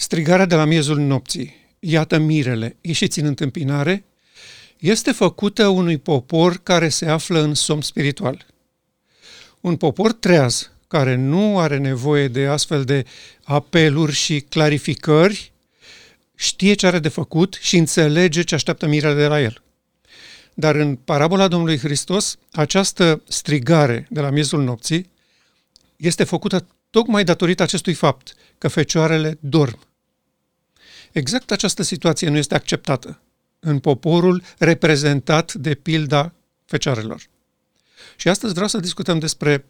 Strigarea de la miezul nopții, iată mirele, ieșiți în întâmpinare, este făcută unui popor care se află în somn spiritual. Un popor treaz, care nu are nevoie de astfel de apeluri și clarificări, știe ce are de făcut și înțelege ce așteaptă mirele de la el. Dar în parabola Domnului Hristos, această strigare de la miezul nopții este făcută tocmai datorită acestui fapt, că fecioarele dorm. Exact această situație nu este acceptată în poporul reprezentat de pilda fecioarelor. Și astăzi vreau să discutăm despre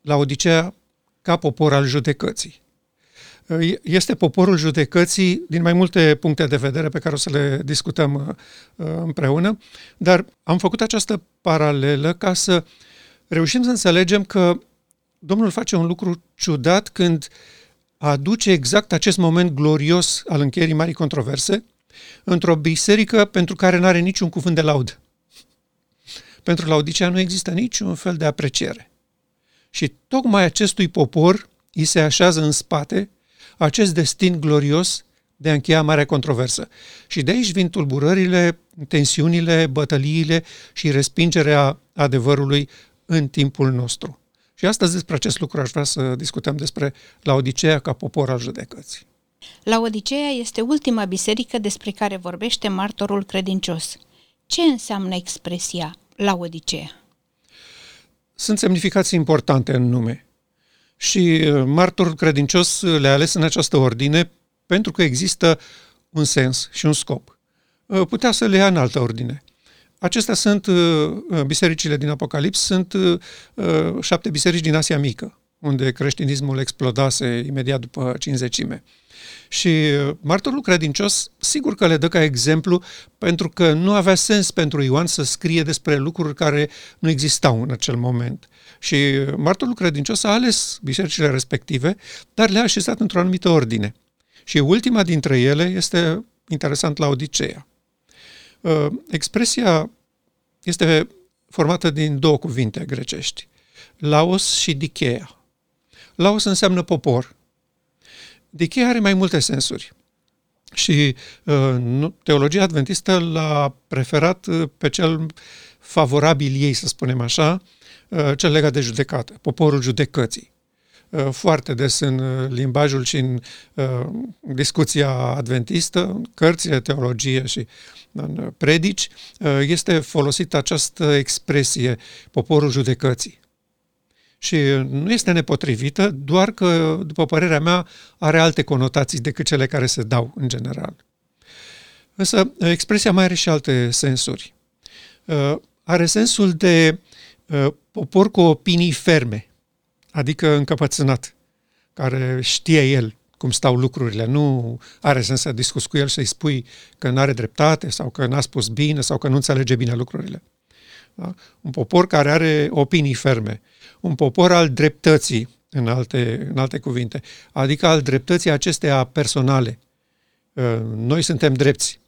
la Odisea ca popor al judecății. Este poporul judecății din mai multe puncte de vedere pe care o să le discutăm uh, împreună, dar am făcut această paralelă ca să reușim să înțelegem că Domnul face un lucru ciudat când aduce exact acest moment glorios al încheierii marii controverse într-o biserică pentru care nu are niciun cuvânt de laudă. Pentru Laodicea nu există niciun fel de apreciere. Și tocmai acestui popor îi se așează în spate acest destin glorios de a încheia marea controversă. Și de aici vin tulburările, tensiunile, bătăliile și respingerea adevărului în timpul nostru. Și astăzi despre acest lucru aș vrea să discutăm despre Laodicea ca popor al judecății. Laodicea este ultima biserică despre care vorbește martorul credincios. Ce înseamnă expresia Laodicea? Sunt semnificații importante în nume. Și uh, martorul credincios le-a ales în această ordine pentru că există un sens și un scop. Uh, putea să le ia în altă ordine. Acestea sunt uh, bisericile din Apocalips, sunt șapte biserici din Asia Mică, unde creștinismul explodase imediat după cinzecime. Și uh, martorul credincios, sigur că le dă ca exemplu, pentru că nu avea sens pentru Ioan să scrie despre lucruri care nu existau în acel moment. Și uh, martorul credincios a ales bisericile respective, dar le-a așezat într-o anumită ordine. Și ultima dintre ele este interesant la Odiseea. Uh, expresia este formată din două cuvinte grecești, Laos și Dikea. Laos înseamnă popor, Dichea are mai multe sensuri. Și uh, teologia adventistă l-a preferat uh, pe cel favorabil ei, să spunem așa, uh, cel legat de judecată, poporul judecății. Uh, foarte des în uh, limbajul și în uh, discuția adventistă, în cărțile teologie și în uh, predici, uh, este folosită această expresie, poporul judecății și nu este nepotrivită, doar că, după părerea mea, are alte conotații decât cele care se dau în general. Însă, expresia mai are și alte sensuri. Uh, are sensul de uh, popor cu opinii ferme, adică încăpățânat, care știe el cum stau lucrurile. Nu are sens să discuți cu el să-i spui că nu are dreptate sau că n-a spus bine sau că nu înțelege bine lucrurile. Da? Un popor care are opinii ferme un popor al dreptății, în alte, în alte cuvinte, adică al dreptății acesteia personale. Uh, noi suntem drepți.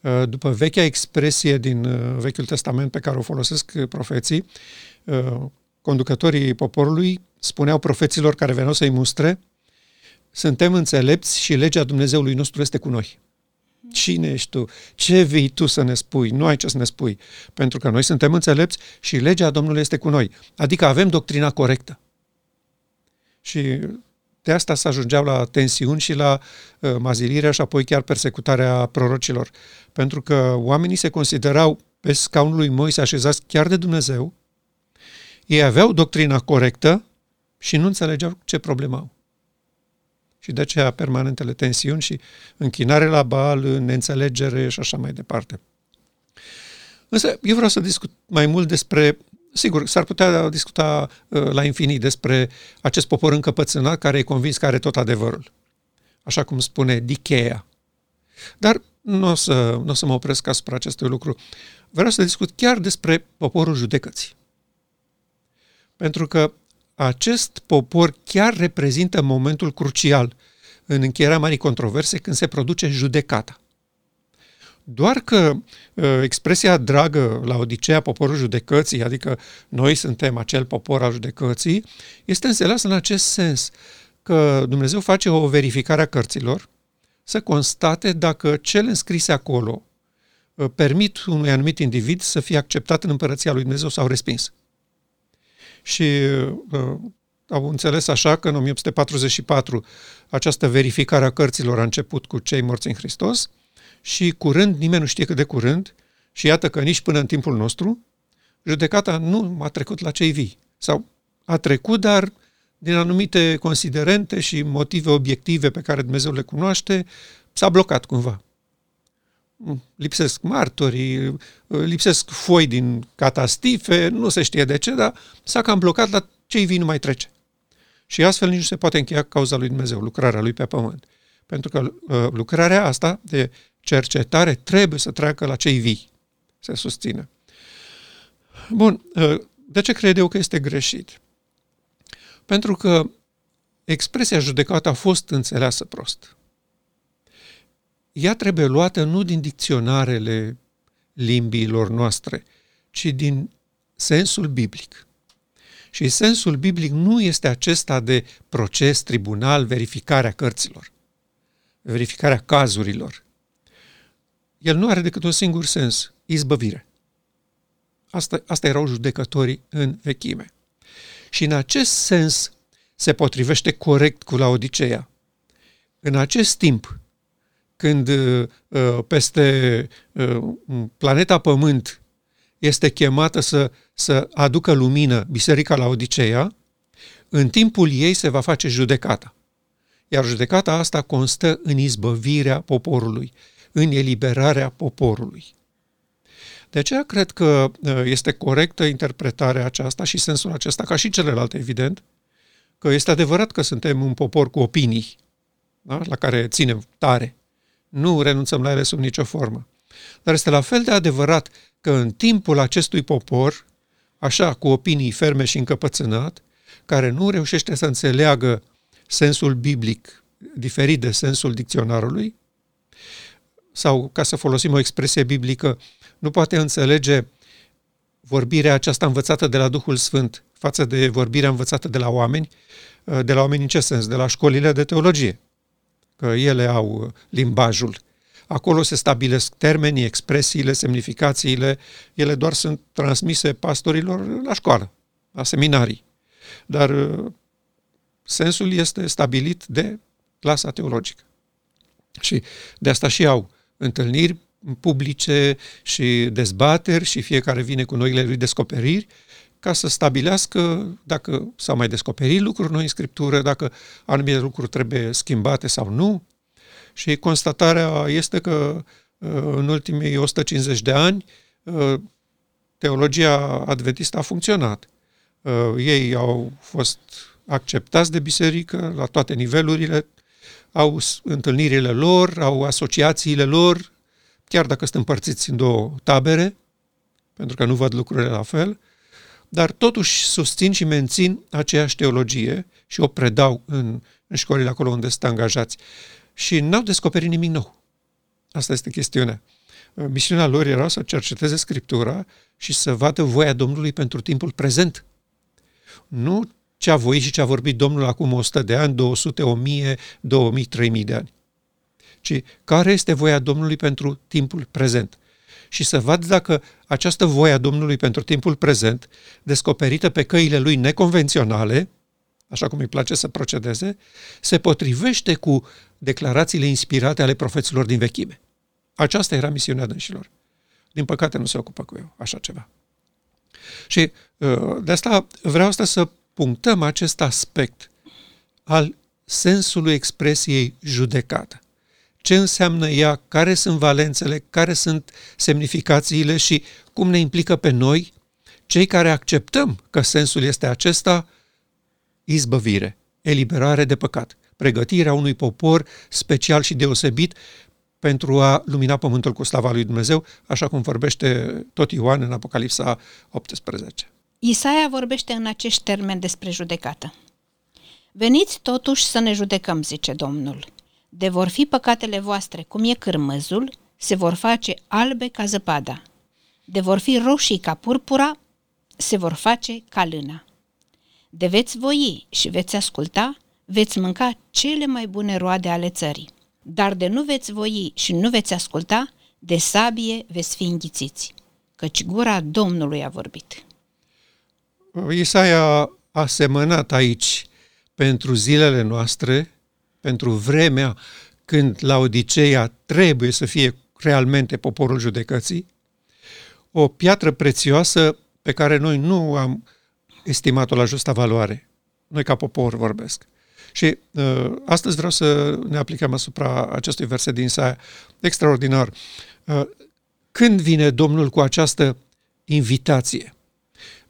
Uh, după vechea expresie din uh, Vechiul Testament pe care o folosesc profeții, conducătorii poporului spuneau profeților care veneau să-i mustre, suntem înțelepți și legea Dumnezeului nostru este cu noi. Cine ești tu? Ce vii tu să ne spui? Nu ai ce să ne spui. Pentru că noi suntem înțelepți și legea Domnului este cu noi. Adică avem doctrina corectă. Și de asta se ajungeau la tensiuni și la uh, mazilirea și apoi chiar persecutarea prorocilor. Pentru că oamenii se considerau pe scaunul lui Moise așezați chiar de Dumnezeu, ei aveau doctrina corectă și nu înțelegeau ce problemă au și de aceea permanentele tensiuni și închinare la bal, neînțelegere și așa mai departe. Însă eu vreau să discut mai mult despre, sigur, s-ar putea discuta uh, la infinit despre acest popor încăpățânat care e convins că are tot adevărul. Așa cum spune Dikea. Dar nu o să, n-o să mă opresc asupra acestui lucru. Vreau să discut chiar despre poporul judecății. Pentru că acest popor chiar reprezintă momentul crucial în încheierea marii controverse când se produce judecata. Doar că uh, expresia dragă la Odiseea, poporul judecății, adică noi suntem acel popor al judecății, este înțeleasă în acest sens că Dumnezeu face o verificare a cărților să constate dacă cele înscrise acolo uh, permit unui anumit individ să fie acceptat în împărăția lui Dumnezeu sau respins. Și uh, au înțeles așa că în 1844 această verificare a cărților a început cu cei morți în Hristos și curând, nimeni nu știe cât de curând, și iată că nici până în timpul nostru, judecata nu a trecut la cei vii. Sau a trecut, dar din anumite considerente și motive obiective pe care Dumnezeu le cunoaște, s-a blocat cumva. Lipsesc martorii, lipsesc foi din catastife, nu se știe de ce, dar s-a cam blocat la cei vii nu mai trece. Și astfel nici nu se poate încheia cauza lui Dumnezeu, lucrarea lui pe pământ. Pentru că uh, lucrarea asta de cercetare trebuie să treacă la cei vii, se susține. Bun, uh, de ce cred eu că este greșit? Pentru că expresia judecată a fost înțeleasă prost. Ea trebuie luată nu din dicționarele limbilor noastre, ci din sensul biblic. Și sensul biblic nu este acesta de proces, tribunal, verificarea cărților, verificarea cazurilor. El nu are decât un singur sens, izbăvire. Asta, asta erau judecătorii în vechime. Și în acest sens se potrivește corect cu Laodiceea. În acest timp, când uh, peste uh, planeta Pământ este chemată să, să aducă lumină Biserica la Odiseea, în timpul ei se va face judecata. Iar judecata asta constă în izbăvirea poporului, în eliberarea poporului. De aceea cred că uh, este corectă interpretarea aceasta și sensul acesta, ca și celelalte, evident, că este adevărat că suntem un popor cu opinii, da? la care ținem tare. Nu renunțăm la ele sub nicio formă. Dar este la fel de adevărat că în timpul acestui popor, așa cu opinii ferme și încăpățânat, care nu reușește să înțeleagă sensul biblic diferit de sensul dicționarului, sau, ca să folosim o expresie biblică, nu poate înțelege vorbirea aceasta învățată de la Duhul Sfânt față de vorbirea învățată de la oameni, de la oameni în ce sens? De la școlile de teologie. Că ele au limbajul Acolo se stabilesc termenii, expresiile, semnificațiile, ele doar sunt transmise pastorilor la școală, la seminarii. Dar uh, sensul este stabilit de clasa teologică. Și de asta și au întâlniri publice și dezbateri și fiecare vine cu noile lui descoperiri ca să stabilească dacă s-au mai descoperit lucruri noi în Scriptură, dacă anumite lucruri trebuie schimbate sau nu, și constatarea este că uh, în ultimii 150 de ani uh, teologia adventistă a funcționat. Uh, ei au fost acceptați de biserică la toate nivelurile, au întâlnirile lor, au asociațiile lor, chiar dacă sunt împărțiți în două tabere, pentru că nu văd lucrurile la fel, dar totuși susțin și mențin aceeași teologie și o predau în, în școlile acolo unde sunt angajați și n-au descoperit nimic nou. Asta este chestiunea. Misiunea lor era să cerceteze Scriptura și să vadă voia Domnului pentru timpul prezent. Nu ce a voit și ce a vorbit Domnul acum 100 de ani, 200, 1000, 2000, 3000 de ani, ci care este voia Domnului pentru timpul prezent. Și să vadă dacă această voia Domnului pentru timpul prezent, descoperită pe căile lui neconvenționale, așa cum îi place să procedeze, se potrivește cu declarațiile inspirate ale profeților din vechime. Aceasta era misiunea dânșilor. Din păcate nu se ocupă cu eu așa ceva. Și uh, de asta vreau asta să punctăm acest aspect al sensului expresiei judecată. Ce înseamnă ea, care sunt valențele, care sunt semnificațiile și cum ne implică pe noi, cei care acceptăm că sensul este acesta, izbăvire, eliberare de păcat pregătirea unui popor special și deosebit pentru a lumina pământul cu slava lui Dumnezeu, așa cum vorbește tot Ioan în Apocalipsa 18. Isaia vorbește în acești termeni despre judecată. Veniți totuși să ne judecăm, zice Domnul. De vor fi păcatele voastre cum e cârmăzul, se vor face albe ca zăpada. De vor fi roșii ca purpura, se vor face ca lâna. De veți voi și veți asculta, veți mânca cele mai bune roade ale țării. dar de nu veți voi și nu veți asculta, de sabie veți fi înghițiți, căci gura Domnului a vorbit. Isaia a semănat aici pentru zilele noastre, pentru vremea când la Odiseea trebuie să fie realmente poporul judecății, o piatră prețioasă pe care noi nu am estimat-o la justa valoare. Noi ca popor vorbesc. Și uh, astăzi vreau să ne aplicăm asupra acestui verset din Isaia. Extraordinar. Uh, când vine Domnul cu această invitație?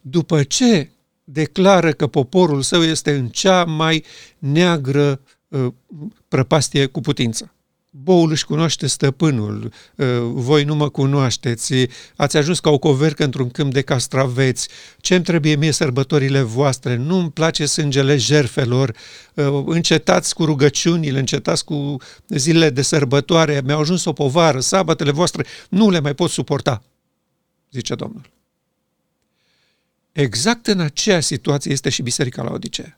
După ce declară că poporul său este în cea mai neagră uh, prăpastie cu putință. Boul își cunoaște stăpânul, uh, voi nu mă cunoașteți, ați ajuns ca o covercă într-un câmp de castraveți, ce-mi trebuie mie sărbătorile voastre, nu-mi place sângele jerfelor, uh, încetați cu rugăciunile, încetați cu zilele de sărbătoare, mi-au ajuns o povară, sabatele voastre, nu le mai pot suporta, zice Domnul. Exact în aceeași situație este și Biserica la Odisee.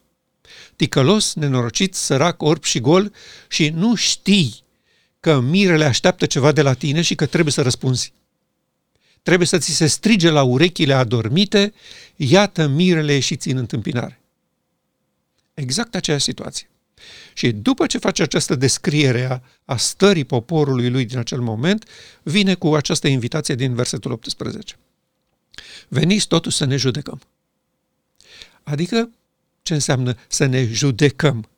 Ticălos, nenorocit, sărac, orb și gol și nu știi că mirele așteaptă ceva de la tine și că trebuie să răspunzi. Trebuie să ți se strige la urechile adormite, iată mirele ieșiți în întâmpinare. Exact aceeași situație. Și după ce face această descriere a, a stării poporului lui din acel moment, vine cu această invitație din versetul 18. Veniți totuși să ne judecăm. Adică, ce înseamnă să ne judecăm?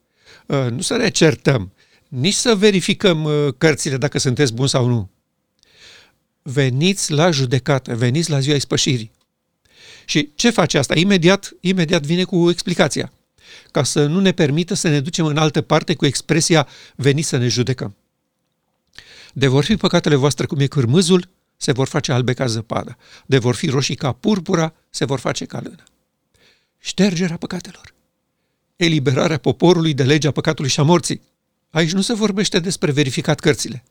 Uh, nu să ne certăm, nici să verificăm uh, cărțile dacă sunteți buni sau nu. Veniți la judecată, veniți la ziua ispășirii. Și ce face asta? Imediat, imediat vine cu explicația. Ca să nu ne permită să ne ducem în altă parte cu expresia veniți să ne judecăm. De vor fi păcatele voastre cum e cârmâzul, se vor face albe ca zăpada. De vor fi roșii ca purpura, se vor face ca lână. Ștergerea păcatelor. Eliberarea poporului de legea păcatului și a morții. Aici nu se vorbește despre verificat cărțile.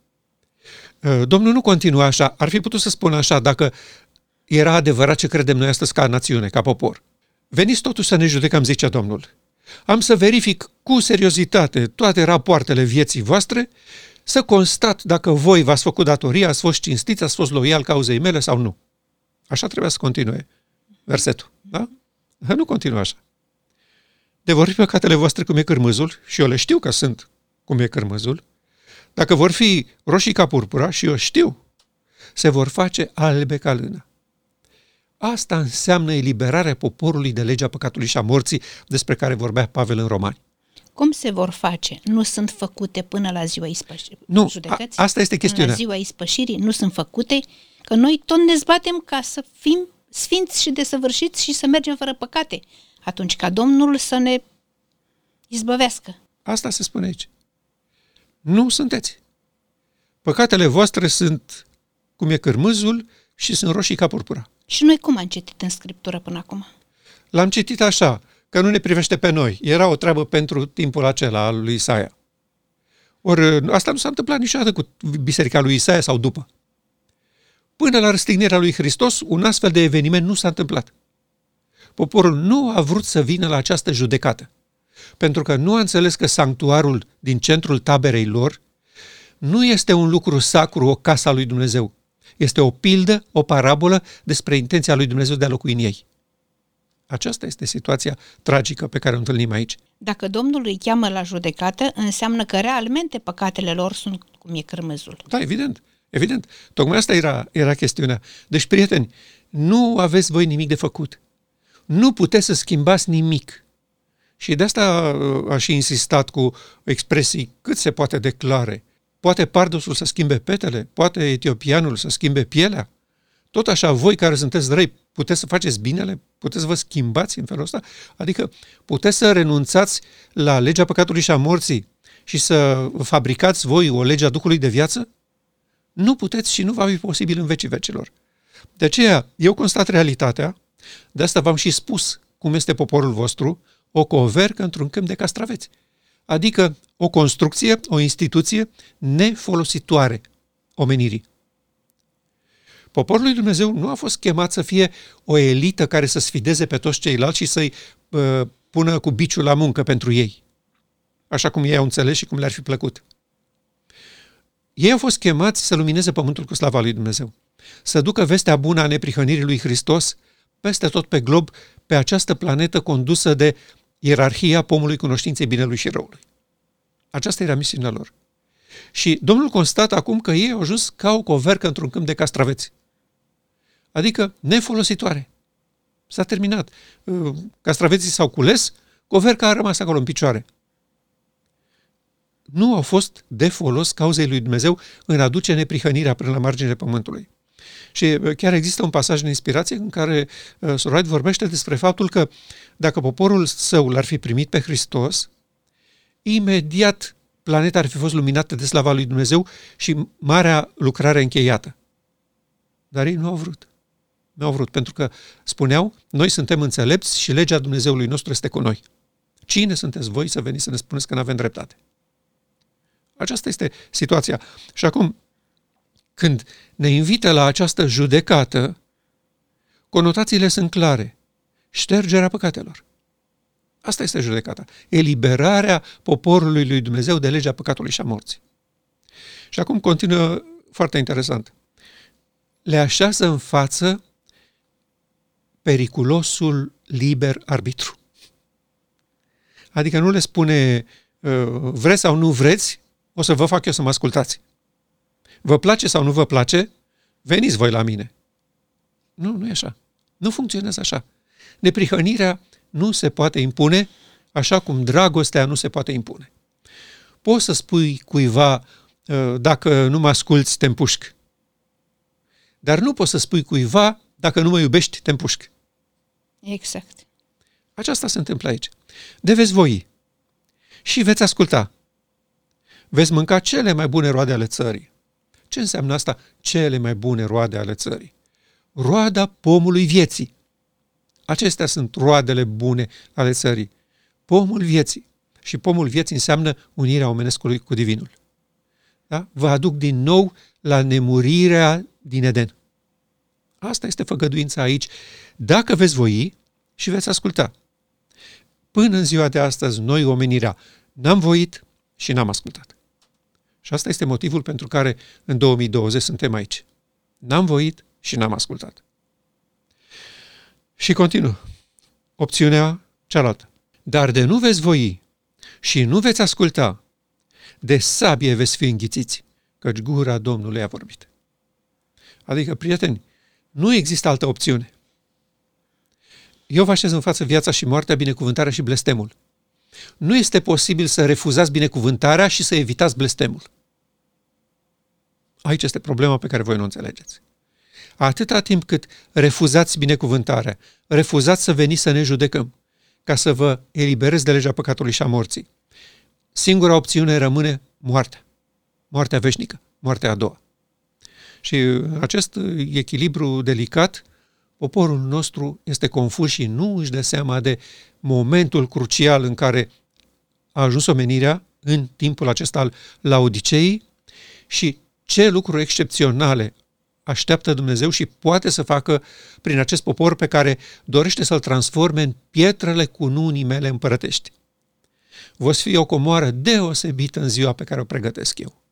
Uh, Domnul nu continuă așa. Ar fi putut să spună așa dacă era adevărat ce credem noi astăzi ca națiune, ca popor. Veniți totuși să ne judecăm, zicea Domnul. Am să verific cu seriozitate toate rapoartele vieții voastre să constat dacă voi v-ați făcut datoria, ați fost cinstiți, ați fost loial cauzei mele sau nu. Așa trebuia să continue versetul. Da? Nu continuă așa. De vor fi păcatele voastre cum e cârmâzul, și eu le știu că sunt cum e cârmâzul, dacă vor fi roșii ca purpura, și eu știu, se vor face albe ca lână. Asta înseamnă eliberarea poporului de legea păcatului și a morții despre care vorbea Pavel în Romani. Cum se vor face? Nu sunt făcute până la ziua ispășirii? Nu, a, asta este chestiunea. Până la ziua ispășirii nu sunt făcute, că noi tot ne zbatem ca să fim sfinți și desăvârșiți și să mergem fără păcate. Atunci ca Domnul să ne izbăvească. Asta se spune aici. Nu sunteți. Păcatele voastre sunt cum e cărmâzul și sunt roșii ca purpura. Și noi cum am citit în Scriptură până acum? L-am citit așa, că nu ne privește pe noi. Era o treabă pentru timpul acela al lui Isaia. Ori asta nu s-a întâmplat niciodată cu biserica lui Isaia sau după. Până la răstignirea lui Hristos, un astfel de eveniment nu s-a întâmplat. Poporul nu a vrut să vină la această judecată, pentru că nu a înțeles că sanctuarul din centrul taberei lor nu este un lucru sacru, o casa lui Dumnezeu. Este o pildă, o parabolă despre intenția lui Dumnezeu de a locui în ei. Aceasta este situația tragică pe care o întâlnim aici. Dacă Domnul îi cheamă la judecată, înseamnă că realmente păcatele lor sunt cum e cârmăzul. Da, evident. Evident. Tocmai asta era, era chestiunea. Deci, prieteni, nu aveți voi nimic de făcut. Nu puteți să schimbați nimic. Și de asta uh, a și insistat cu expresii cât se poate declare. Poate pardosul să schimbe petele, poate etiopianul să schimbe pielea. Tot așa, voi care sunteți răi, puteți să faceți binele? Puteți să vă schimbați în felul ăsta? Adică puteți să renunțați la legea păcatului și a morții și să fabricați voi o lege a Duhului de viață? Nu puteți și nu va fi posibil în vecii vecilor. De aceea, eu constat realitatea, de asta v-am și spus cum este poporul vostru, o covercă într-un câmp de castraveți. Adică o construcție, o instituție nefolositoare omenirii. Poporul lui Dumnezeu nu a fost chemat să fie o elită care să sfideze pe toți ceilalți și să-i uh, pună cu biciul la muncă pentru ei, așa cum ei au înțeles și cum le-ar fi plăcut. Ei au fost chemați să lumineze pământul cu slava lui Dumnezeu, să ducă vestea bună a neprihănirii lui Hristos peste tot pe glob, pe această planetă condusă de ierarhia pomului cunoștinței binelui și răului. Aceasta era misiunea lor. Și Domnul constată acum că ei au ajuns ca o covercă într-un câmp de castraveți. Adică nefolositoare. S-a terminat. Uh, castraveții s-au cules, coverca a rămas acolo în picioare. Nu au fost de folos cauzei lui Dumnezeu în aduce neprihănirea până la marginile pământului. Și uh, chiar există un pasaj în inspirație în care uh, Sorait vorbește despre faptul că dacă poporul său l-ar fi primit pe Hristos, imediat planeta ar fi fost luminată de slava lui Dumnezeu și marea lucrare încheiată. Dar ei nu au vrut. Nu au vrut, pentru că spuneau, noi suntem înțelepți și legea Dumnezeului nostru este cu noi. Cine sunteți voi să veniți să ne spuneți că nu avem dreptate? Aceasta este situația. Și acum, când ne invită la această judecată, conotațiile sunt clare. Ștergerea păcatelor. Asta este judecata. Eliberarea poporului lui Dumnezeu de legea păcatului și a morții. Și acum continuă foarte interesant. Le așează în față periculosul liber arbitru. Adică nu le spune uh, vreți sau nu vreți, o să vă fac eu să mă ascultați. Vă place sau nu vă place, veniți voi la mine. Nu, nu e așa. Nu funcționează așa. Neprihănirea nu se poate impune, așa cum dragostea nu se poate impune. Poți să spui cuiva, ă, dacă nu mă asculți, te împușc. Dar nu poți să spui cuiva, dacă nu mă iubești, te împușc. Exact. Aceasta se întâmplă aici. De veți voi și veți asculta. Veți mânca cele mai bune roade ale țării. Ce înseamnă asta? Cele mai bune roade ale țării. Roada pomului vieții. Acestea sunt roadele bune ale țării. Pomul vieții. Și pomul vieții înseamnă unirea omenescului cu divinul. Da? Vă aduc din nou la nemurirea din Eden. Asta este făgăduința aici. Dacă veți voi și veți asculta. Până în ziua de astăzi, noi, omenirea, n-am voit și n-am ascultat. Și asta este motivul pentru care în 2020 suntem aici. N-am voit și n-am ascultat. Și continuă. Opțiunea cealaltă. Dar de nu veți voi și nu veți asculta, de sabie veți fi înghițiți, căci gura Domnului a vorbit. Adică, prieteni, nu există altă opțiune. Eu vă așez în față viața și moartea, binecuvântarea și blestemul. Nu este posibil să refuzați binecuvântarea și să evitați blestemul. Aici este problema pe care voi nu înțelegeți. Atâta timp cât refuzați binecuvântarea, refuzați să veniți să ne judecăm, ca să vă eliberez de legea păcatului și a morții, singura opțiune rămâne moartea. Moartea veșnică, moartea a doua. Și acest echilibru delicat, poporul nostru este confuz și nu își dă seama de momentul crucial în care a ajuns omenirea în timpul acesta al Laodiceii și ce lucruri excepționale așteaptă Dumnezeu și poate să facă prin acest popor pe care dorește să-l transforme în pietrele cu nunii mele împărătești. Voți fi o comoară deosebită în ziua pe care o pregătesc eu.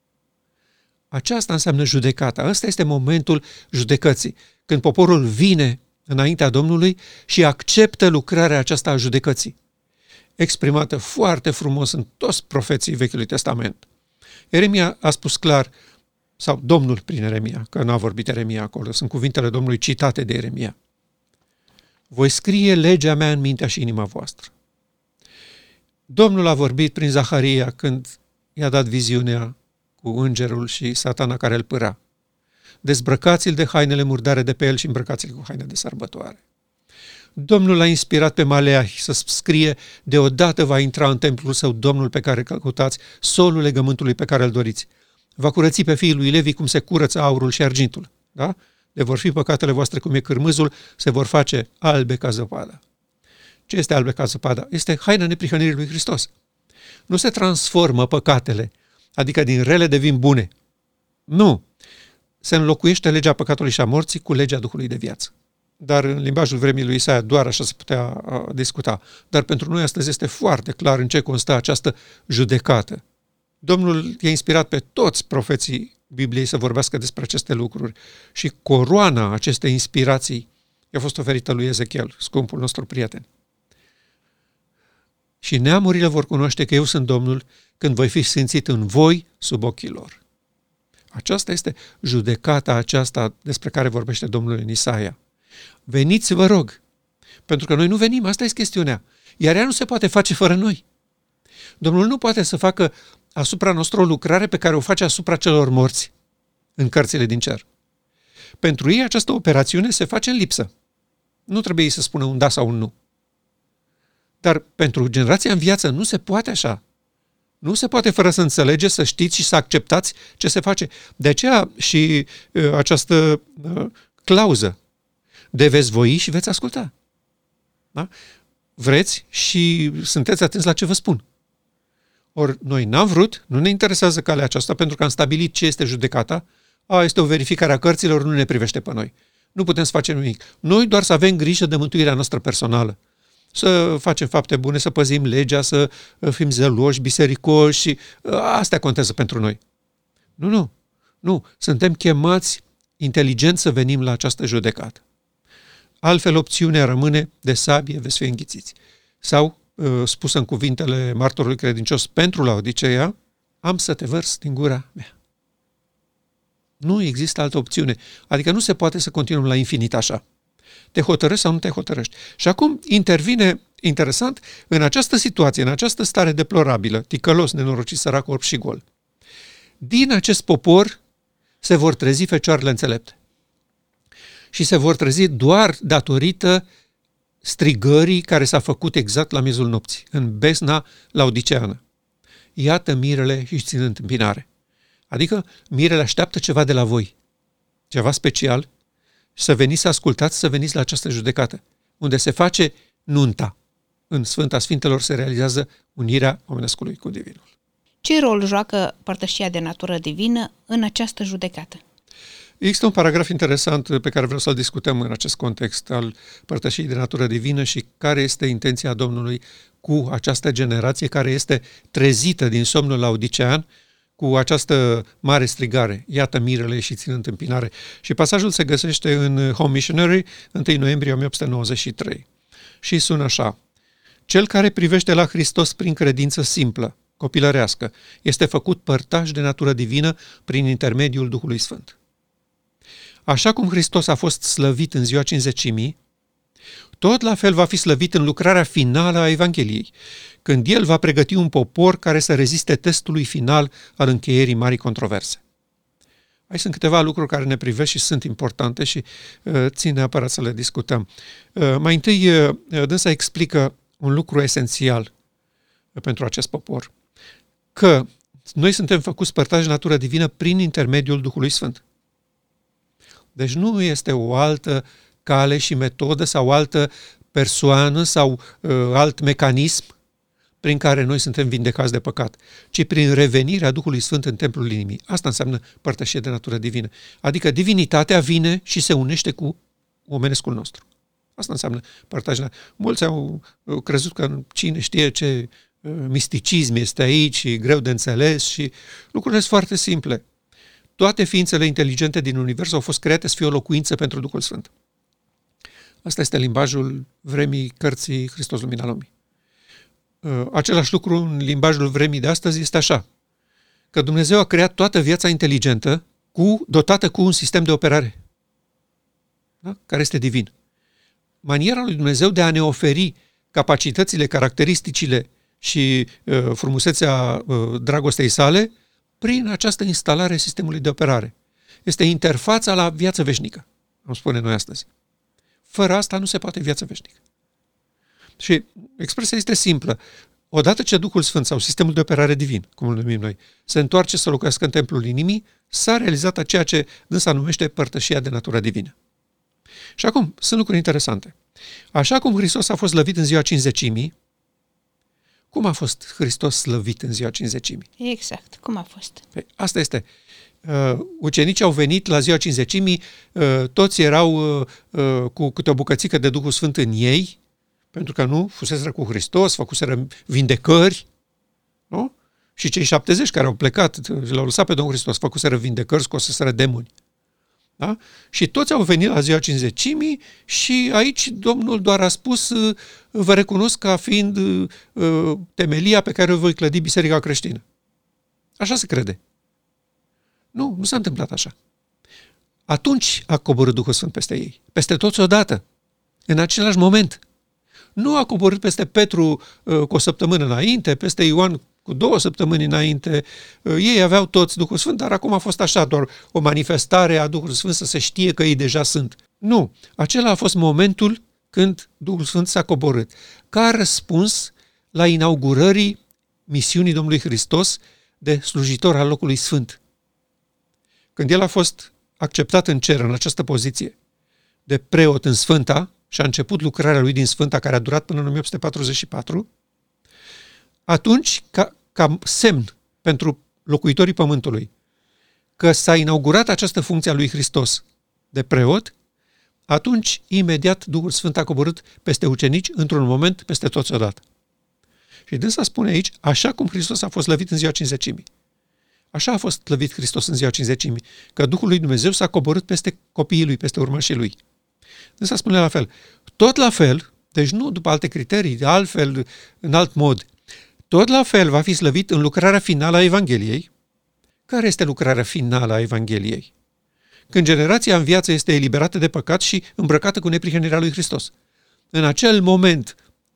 Aceasta înseamnă judecata. Ăsta este momentul judecății, când poporul vine înaintea Domnului și acceptă lucrarea aceasta a judecății, exprimată foarte frumos în toți profeții Vechiului Testament. Eremia a spus clar, sau Domnul prin Eremia, că nu a vorbit Eremia acolo, sunt cuvintele Domnului citate de Eremia. Voi scrie legea mea în mintea și inima voastră. Domnul a vorbit prin Zaharia când i-a dat viziunea cu îngerul și satana care îl pâra. Dezbrăcați-l de hainele murdare de pe el și îmbrăcați-l cu haine de sărbătoare. Domnul a inspirat pe Maleahi să scrie, deodată va intra în templul său Domnul pe care căutați, solul legământului pe care îl doriți va curăți pe fiul lui Levi cum se curăță aurul și argintul. Da? De vor fi păcatele voastre cum e cârmâzul, se vor face albe ca zăpada. Ce este albe ca zăpada? Este haina neprihănirii lui Hristos. Nu se transformă păcatele, adică din rele devin bune. Nu. Se înlocuiește legea păcatului și a morții cu legea Duhului de viață. Dar în limbajul vremii lui Isaia doar așa se putea discuta. Dar pentru noi astăzi este foarte clar în ce constă această judecată Domnul i-a inspirat pe toți profeții Bibliei să vorbească despre aceste lucruri și coroana acestei inspirații i-a fost oferită lui Ezechiel, scumpul nostru prieten. Și neamurile vor cunoaște că eu sunt Domnul când voi fi simțit în voi sub ochii lor. Aceasta este judecata aceasta despre care vorbește Domnul în Isaia. Veniți, vă rog, pentru că noi nu venim, asta este chestiunea. Iar ea nu se poate face fără noi. Domnul nu poate să facă asupra noastră o lucrare pe care o face asupra celor morți în cărțile din cer. Pentru ei această operațiune se face în lipsă. Nu trebuie să spună un da sau un nu. Dar pentru generația în viață nu se poate așa. Nu se poate fără să înțelegeți, să știți și să acceptați ce se face. De aceea și uh, această uh, clauză de veți voi și veți asculta. Da? Vreți și sunteți atenți la ce vă spun. Ori noi n-am vrut, nu ne interesează calea aceasta pentru că am stabilit ce este judecata, a, este o verificare a cărților, nu ne privește pe noi. Nu putem să facem nimic. Noi doar să avem grijă de mântuirea noastră personală. Să facem fapte bune, să păzim legea, să fim zeloși, bisericoși și astea contează pentru noi. Nu, nu. Nu. Suntem chemați inteligent să venim la această judecată. Altfel, opțiunea rămâne de sabie, veți fi înghițiți. Sau, spusă în cuvintele martorului credincios pentru la Odiseea, am să te vărs din gura mea. Nu există altă opțiune. Adică nu se poate să continuăm la infinit așa. Te hotărăști sau nu te hotărăști. Și acum intervine, interesant, în această situație, în această stare deplorabilă, ticălos, nenorocit, sărac, orb și gol. Din acest popor se vor trezi fecioarele înțelepte. Și se vor trezi doar datorită strigării care s-a făcut exact la mizul nopții, în besna laudiceană. Iată mirele și țin întâmpinare. Adică mirele așteaptă ceva de la voi, ceva special, să veniți să ascultați, să veniți la această judecată, unde se face nunta. În Sfânta Sfintelor se realizează unirea omenescului cu Divinul. Ce rol joacă părtășia de natură divină în această judecată? Există un paragraf interesant pe care vreau să-l discutăm în acest context al părtășiei de natură divină și care este intenția Domnului cu această generație care este trezită din somnul laudicean cu această mare strigare, iată mirele și țin întâmpinare. Și pasajul se găsește în Home Missionary, 1 noiembrie 1893. Și sună așa. Cel care privește la Hristos prin credință simplă, copilărească, este făcut părtaș de natură divină prin intermediul Duhului Sfânt. Așa cum Hristos a fost slăvit în ziua cinzecimii, tot la fel va fi slăvit în lucrarea finală a Evangheliei, când el va pregăti un popor care să reziste testului final al încheierii marii controverse. Aici sunt câteva lucruri care ne privesc și sunt importante și uh, țin neapărat să le discutăm. Uh, mai întâi, uh, dânsa explică un lucru esențial uh, pentru acest popor, că noi suntem făcuți părtași natură divină prin intermediul Duhului Sfânt. Deci nu este o altă cale și metodă sau altă persoană sau uh, alt mecanism prin care noi suntem vindecați de păcat, ci prin revenirea Duhului Sfânt în templul inimii. Asta înseamnă părtășie de natură divină. Adică divinitatea vine și se unește cu omenescul nostru. Asta înseamnă părtășia. Mulți au crezut că cine știe ce uh, misticism este aici și greu de înțeles și lucrurile sunt foarte simple. Toate ființele inteligente din univers au fost create să fie o locuință pentru Duhul Sfânt. Asta este limbajul vremii cărții Hristos Lumina Lumii. Uh, același lucru în limbajul vremii de astăzi este așa, că Dumnezeu a creat toată viața inteligentă cu, dotată cu un sistem de operare, da? care este divin. Maniera lui Dumnezeu de a ne oferi capacitățile, caracteristicile și uh, frumusețea uh, dragostei sale prin această instalare a sistemului de operare. Este interfața la viață veșnică, am spune noi astăzi. Fără asta nu se poate viață veșnică. Și expresia este simplă. Odată ce Duhul Sfânt sau sistemul de operare divin, cum îl numim noi, se întoarce să locuiască în templul inimii, s-a realizat ceea ce dânsa numește părtășia de natură divină. Și acum, sunt lucruri interesante. Așa cum Hristos a fost slăvit în ziua cinzecimii, cum a fost Hristos slăvit în ziua cinzecimii? Exact, cum a fost? Păi, asta este. Uh, ucenicii au venit la ziua cinzecimii, uh, toți erau uh, uh, cu câte o bucățică de Duhul Sfânt în ei, pentru că nu, fuseseră cu Hristos, făcuseră vindecări, nu? Și cei 70 care au plecat, l-au lăsat pe Domnul Hristos, făcuseră vindecări, scoseseră demoni. Da? Și toți au venit la ziua cinzecimii și aici Domnul doar a spus vă recunosc ca fiind uh, temelia pe care o voi clădi Biserica creștină. Așa se crede. Nu, nu s-a întâmplat așa. Atunci a coborât Duhul Sfânt peste ei, peste toți odată, în același moment. Nu a coborât peste Petru uh, cu o săptămână înainte, peste Ioan cu două săptămâni înainte. Uh, ei aveau toți Duhul Sfânt, dar acum a fost așa, doar o manifestare a Duhului Sfânt să se știe că ei deja sunt. Nu, acela a fost momentul când Duhul Sfânt s-a coborât, ca răspuns la inaugurării misiunii Domnului Hristos de slujitor al locului sfânt. Când el a fost acceptat în cer, în această poziție, de preot în Sfânta, și a început lucrarea lui din Sfânta, care a durat până în 1844, atunci, ca, ca semn pentru locuitorii Pământului, că s-a inaugurat această funcție a lui Hristos de preot, atunci, imediat, Duhul Sfânt a coborât peste ucenici, într-un moment, peste toți odată. Și dânsa spune aici, așa cum Hristos a fost lăvit în ziua cinzecimii. Așa a fost lăvit Hristos în ziua cinzecimii, că Duhul lui Dumnezeu s-a coborât peste copiii lui, peste urmașii lui. Dânsa spune la fel. Tot la fel, deci nu după alte criterii, de altfel, în alt mod, tot la fel va fi slăvit în lucrarea finală a Evangheliei. Care este lucrarea finală a Evangheliei? Când generația în viață este eliberată de păcat și îmbrăcată cu neprihănirea lui Hristos. În acel moment,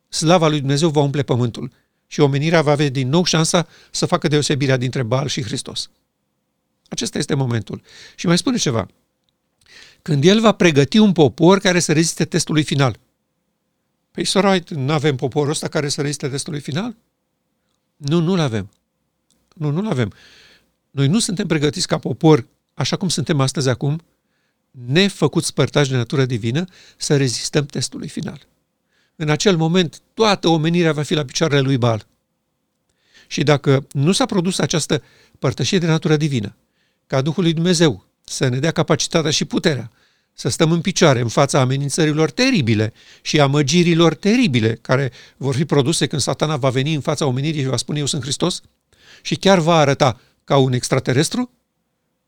slava lui Dumnezeu va umple pământul și omenirea va avea din nou șansa să facă deosebirea dintre Baal și Hristos. Acesta este momentul. Și mai spune ceva. Când el va pregăti un popor care să reziste testului final. Păi, Sorait, nu avem poporul ăsta care să reziste testului final? Nu, nu-l avem. Nu, nu-l avem. Noi nu suntem pregătiți ca popor, așa cum suntem astăzi acum, nefăcuți părtași de natură divină, să rezistăm testului final. În acel moment, toată omenirea va fi la picioarele lui Bal. Și dacă nu s-a produs această părtășie de natură divină, ca Duhul lui Dumnezeu să ne dea capacitatea și puterea să stăm în picioare în fața amenințărilor teribile și amăgirilor teribile care vor fi produse când satana va veni în fața omenirii și va spune eu sunt Hristos și chiar va arăta ca un extraterestru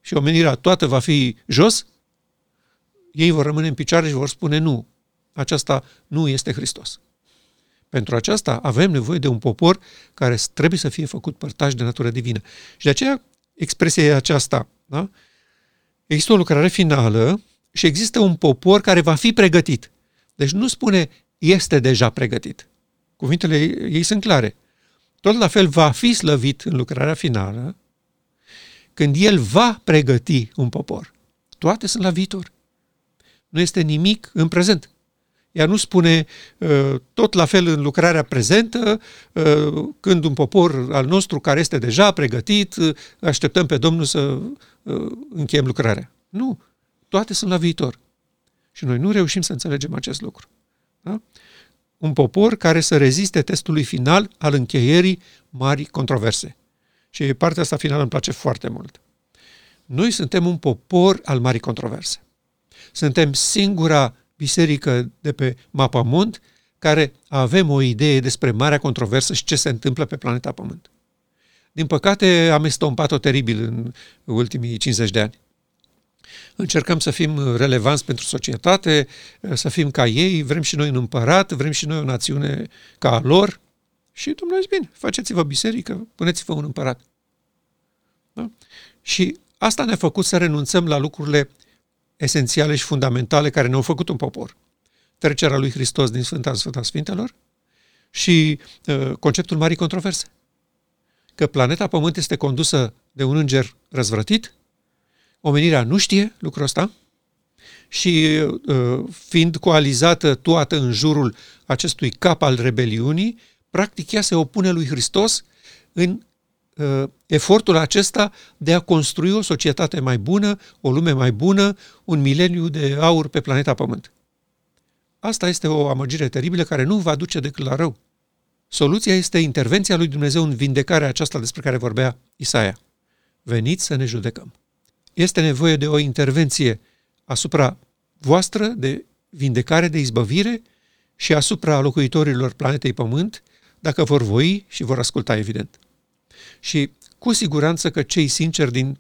și omenirea toată va fi jos, ei vor rămâne în picioare și vor spune nu, aceasta nu este Hristos. Pentru aceasta avem nevoie de un popor care trebuie să fie făcut părtaș de natură divină. Și de aceea expresia e aceasta. Da? Există o lucrare finală și există un popor care va fi pregătit. Deci nu spune este deja pregătit. Cuvintele ei sunt clare. Tot la fel va fi slăvit în lucrarea finală când el va pregăti un popor. Toate sunt la viitor. Nu este nimic în prezent. Ea nu spune uh, tot la fel în lucrarea prezentă, uh, când un popor al nostru care este deja pregătit, uh, așteptăm pe Domnul să încheiem lucrarea. Nu toate sunt la viitor. Și noi nu reușim să înțelegem acest lucru. Da? Un popor care să reziste testului final al încheierii mari controverse. Și partea asta finală îmi place foarte mult. Noi suntem un popor al marii controverse. Suntem singura biserică de pe mapamont care avem o idee despre marea controversă și ce se întâmplă pe planeta Pământ. Din păcate, am estompat-o teribil în ultimii 50 de ani încercăm să fim relevanți pentru societate, să fim ca ei, vrem și noi un împărat, vrem și noi o națiune ca a lor. Și Dumnezeu zice, bine, faceți-vă biserică, puneți-vă un împărat. Da? Și asta ne-a făcut să renunțăm la lucrurile esențiale și fundamentale care ne-au făcut un popor. Trecerea lui Hristos din Sfânta în Sfânta Sfintelor și uh, conceptul marii controverse. Că planeta Pământ este condusă de un înger răzvrătit, Omenirea nu știe lucrul ăsta și uh, fiind coalizată toată în jurul acestui cap al rebeliunii, practic ea se opune lui Hristos în uh, efortul acesta de a construi o societate mai bună, o lume mai bună, un mileniu de aur pe planeta Pământ. Asta este o amăgire teribilă care nu va duce decât la rău. Soluția este intervenția lui Dumnezeu în vindecarea aceasta despre care vorbea Isaia. Veniți să ne judecăm este nevoie de o intervenție asupra voastră de vindecare, de izbăvire și asupra locuitorilor planetei Pământ, dacă vor voi și vor asculta, evident. Și cu siguranță că cei sinceri din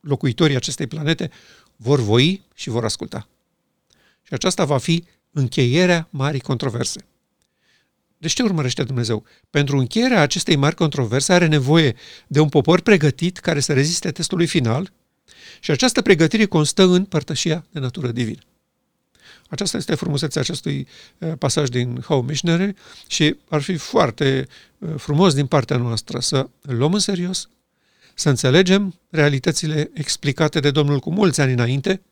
locuitorii acestei planete vor voi și vor asculta. Și aceasta va fi încheierea marii controverse. Deci ce urmărește Dumnezeu? Pentru încheierea acestei mari controverse are nevoie de un popor pregătit care să reziste testului final și această pregătire constă în părtășia de natură divină. Aceasta este frumusețea acestui uh, pasaj din How Missionary și ar fi foarte uh, frumos din partea noastră să îl luăm în serios, să înțelegem realitățile explicate de Domnul cu mulți ani înainte,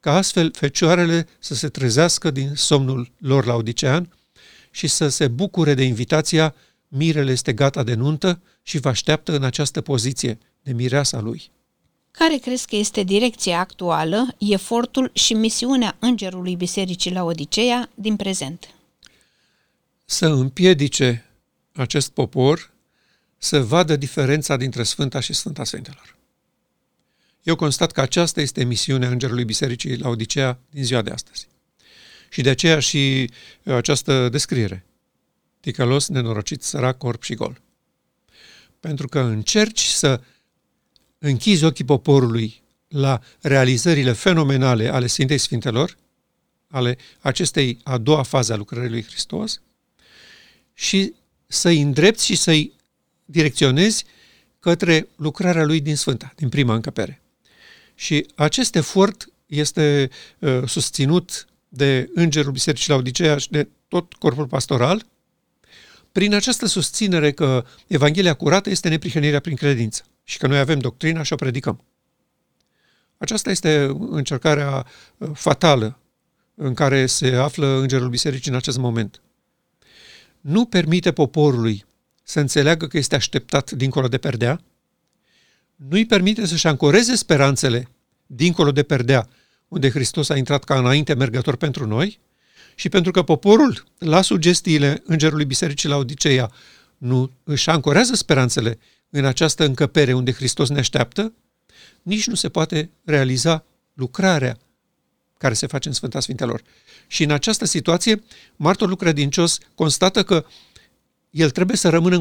ca astfel fecioarele să se trezească din somnul lor la Odicean și să se bucure de invitația Mirele este gata de nuntă și vă așteaptă în această poziție de mireasa lui. Care crezi că este direcția actuală, efortul și misiunea Îngerului Bisericii la Odiceea din prezent? Să împiedice acest popor să vadă diferența dintre Sfânta și Sfânta Sfintelor. Eu constat că aceasta este misiunea Îngerului Bisericii la Odiceea din ziua de astăzi. Și de aceea și această descriere. Ticălos, nenorocit, sărac, corp și gol. Pentru că încerci să închizi ochii poporului la realizările fenomenale ale Sfintei Sfintelor, ale acestei a doua fază a lucrării lui Hristos, și să-i îndrepți și să-i direcționezi către lucrarea lui din Sfânta, din prima încăpere. Și acest efort este uh, susținut de Îngerul Bisericii la Odiceea și de tot corpul pastoral, prin această susținere că Evanghelia curată este neprihănirea prin credință și că noi avem doctrina și o predicăm. Aceasta este încercarea uh, fatală în care se află Îngerul Bisericii în acest moment. Nu permite poporului să înțeleagă că este așteptat dincolo de perdea, nu-i permite să-și ancoreze speranțele dincolo de perdea, unde Hristos a intrat ca înainte mergător pentru noi, și pentru că poporul, la sugestiile Îngerului Bisericii la Odiceea, nu își ancorează speranțele în această încăpere unde Hristos ne așteaptă, nici nu se poate realiza lucrarea care se face în Sfânta Sfintelor. Și în această situație, martorul credincios constată că el trebuie să rămână